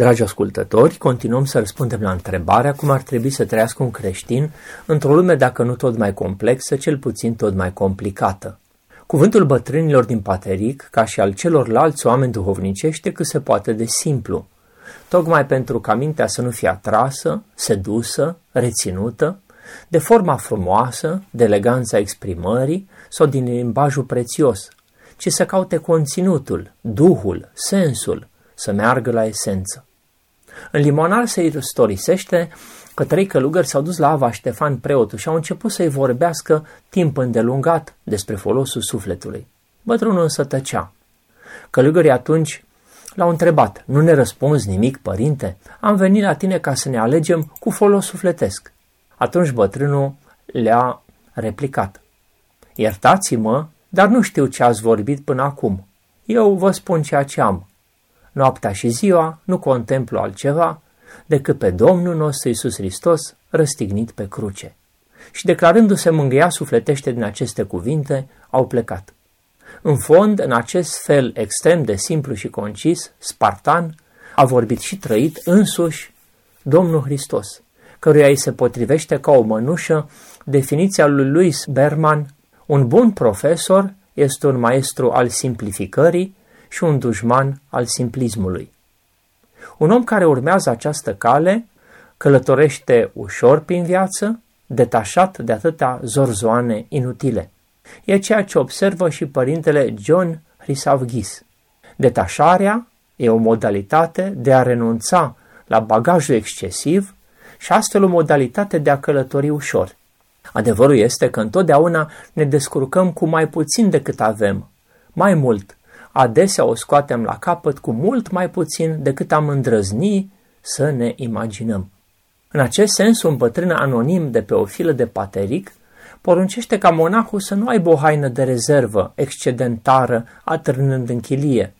Dragi ascultători, continuăm să răspundem la întrebarea cum ar trebui să trăiască un creștin într-o lume dacă nu tot mai complexă, cel puțin tot mai complicată. Cuvântul bătrânilor din Pateric, ca și al celorlalți oameni duhovnicește, cât se poate de simplu, tocmai pentru ca mintea să nu fie atrasă, sedusă, reținută, de forma frumoasă, de eleganța exprimării sau din limbajul prețios, ci să caute conținutul, duhul, sensul, să meargă la esență. În limonar se istorisește că trei călugări s-au dus la Ava Ștefan preotul și au început să-i vorbească timp îndelungat despre folosul sufletului. Bătrânul însă tăcea. Călugării atunci l-au întrebat, nu ne răspunzi nimic, părinte? Am venit la tine ca să ne alegem cu folos sufletesc. Atunci bătrânul le-a replicat. Iertați-mă, dar nu știu ce ați vorbit până acum. Eu vă spun ceea ce am. Noaptea și ziua nu contemplu altceva decât pe Domnul nostru Iisus Hristos răstignit pe cruce. Și declarându-se mângâia sufletește din aceste cuvinte, au plecat. În fond, în acest fel extrem de simplu și concis, spartan, a vorbit și trăit însuși Domnul Hristos, căruia îi se potrivește ca o mănușă definiția lui Louis Berman, un bun profesor este un maestru al simplificării și un dușman al simplismului. Un om care urmează această cale călătorește ușor prin viață, detașat de atâtea zorzoane inutile. E ceea ce observă și părintele John Hrisavghis. Detașarea e o modalitate de a renunța la bagajul excesiv și astfel o modalitate de a călători ușor. Adevărul este că întotdeauna ne descurcăm cu mai puțin decât avem. Mai mult, adesea o scoatem la capăt cu mult mai puțin decât am îndrăzni să ne imaginăm. În acest sens, un bătrân anonim de pe o filă de pateric poruncește ca monahul să nu aibă o haină de rezervă excedentară atârnând în chilie,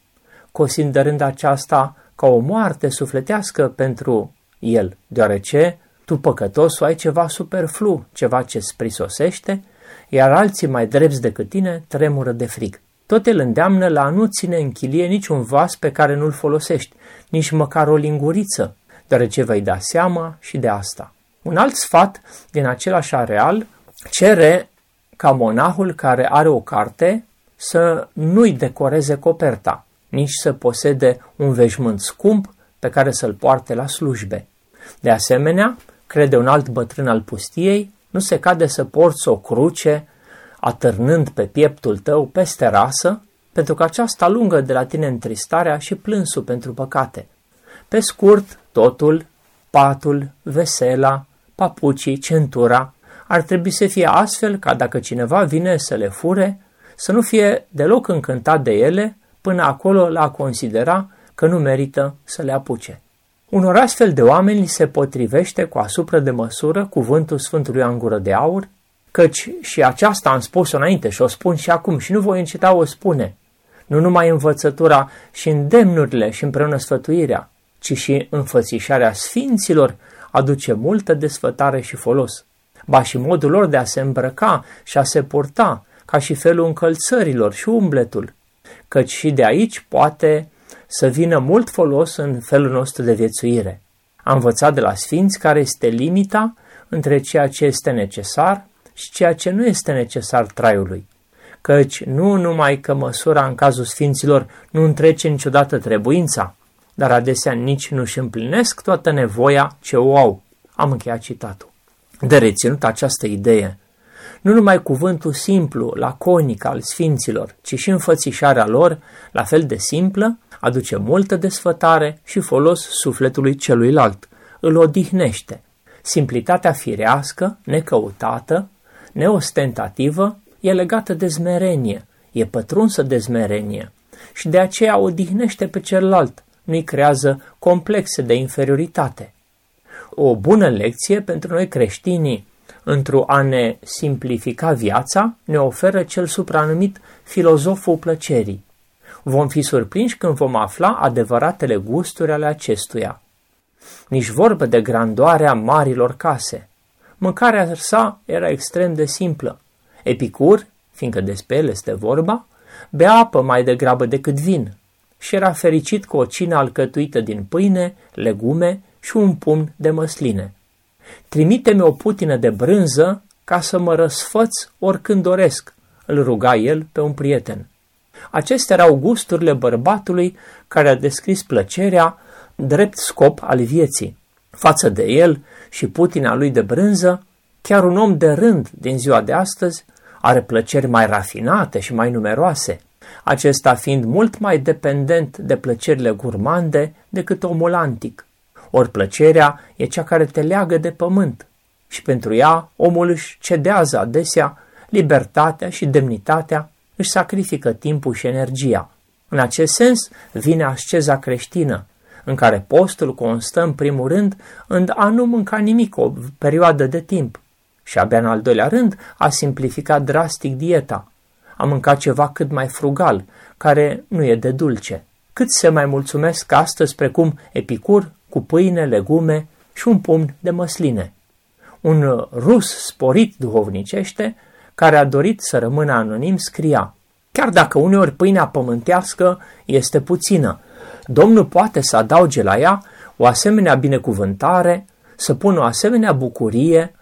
considerând aceasta ca o moarte sufletească pentru el, deoarece tu păcătosul ai ceva superflu, ceva ce sprisosește, iar alții mai drepți decât tine tremură de frig. Tot el îndeamnă la a nu ține în chilie niciun vas pe care nu-l folosești, nici măcar o linguriță, deoarece vei da seama și de asta. Un alt sfat din același areal cere ca monahul care are o carte să nu-i decoreze coperta, nici să posede un veșmânt scump pe care să-l poarte la slujbe. De asemenea, crede un alt bătrân al pustiei, nu se cade să porți o cruce atârnând pe pieptul tău peste rasă, pentru că aceasta lungă de la tine întristarea și plânsul pentru păcate. Pe scurt, totul, patul, vesela, papucii, centura, ar trebui să fie astfel ca dacă cineva vine să le fure, să nu fie deloc încântat de ele până acolo la considera că nu merită să le apuce. Unor astfel de oameni li se potrivește cu asupra de măsură cuvântul Sfântului Angură de Aur, căci și aceasta am spus-o înainte și o spun și acum și nu voi înceta o spune. Nu numai învățătura și îndemnurile și împreună sfătuirea, ci și înfățișarea sfinților aduce multă desfătare și folos. Ba și modul lor de a se îmbrăca și a se purta, ca și felul încălțărilor și umbletul, căci și de aici poate să vină mult folos în felul nostru de viețuire. Am învățat de la sfinți care este limita între ceea ce este necesar și ceea ce nu este necesar traiului. Căci nu numai că măsura în cazul sfinților nu întrece niciodată trebuința, dar adesea nici nu își împlinesc toată nevoia ce o au. Am încheiat citatul. De reținut această idee, nu numai cuvântul simplu, laconic al sfinților, ci și înfățișarea lor, la fel de simplă, aduce multă desfătare și folos sufletului celuilalt, îl odihnește. Simplitatea firească, necăutată, neostentativă, e legată de zmerenie, e pătrunsă de zmerenie și de aceea odihnește pe celălalt, nu-i creează complexe de inferioritate. O bună lecție pentru noi creștinii într-o a ne simplifica viața, ne oferă cel supranumit filozoful plăcerii. Vom fi surprinși când vom afla adevăratele gusturi ale acestuia. Nici vorbă de grandoarea marilor case. Mâncarea sa era extrem de simplă. Epicur, fiindcă despre el este vorba, bea apă mai degrabă decât vin și era fericit cu o cină alcătuită din pâine, legume și un pumn de măsline. Trimite-mi o putină de brânză ca să mă răsfăț oricând doresc, îl ruga el pe un prieten. Acestea erau gusturile bărbatului care a descris plăcerea drept scop al vieții. Față de el și putina lui de brânză, chiar un om de rând din ziua de astăzi are plăceri mai rafinate și mai numeroase, acesta fiind mult mai dependent de plăcerile gurmande decât omul antic. Ori plăcerea e cea care te leagă de pământ și pentru ea omul își cedează adesea libertatea și demnitatea, își sacrifică timpul și energia. În acest sens vine asceza creștină, în care postul constă în primul rând în a nu mânca nimic o perioadă de timp și abia în al doilea rând a simplificat drastic dieta, a mâncat ceva cât mai frugal, care nu e de dulce. Cât se mai mulțumesc astăzi precum epicur cu pâine, legume și un pumn de măsline. Un rus sporit duhovnicește, care a dorit să rămână anonim, scria Chiar dacă uneori pâinea pământească este puțină, Domnul poate să adauge la ea o asemenea binecuvântare, să pună o asemenea bucurie,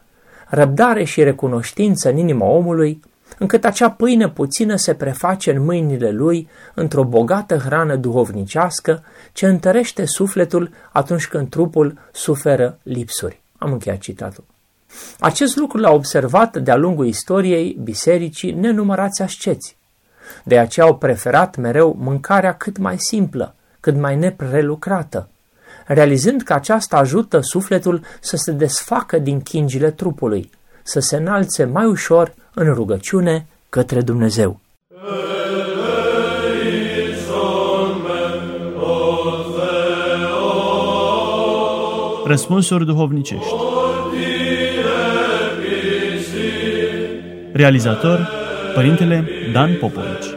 răbdare și recunoștință în inima omului, încât acea pâine puțină se preface în mâinile lui într-o bogată hrană duhovnicească ce întărește sufletul atunci când trupul suferă lipsuri. Am încheiat citatul. Acest lucru l-a observat de-a lungul istoriei bisericii nenumărați asceți. De aceea au preferat mereu mâncarea cât mai simplă, cât mai neprelucrată, realizând că aceasta ajută sufletul să se desfacă din chingile trupului, să se înalțe mai ușor în rugăciune către Dumnezeu. Răspunsuri duhovnicești Realizator Părintele Dan Popovici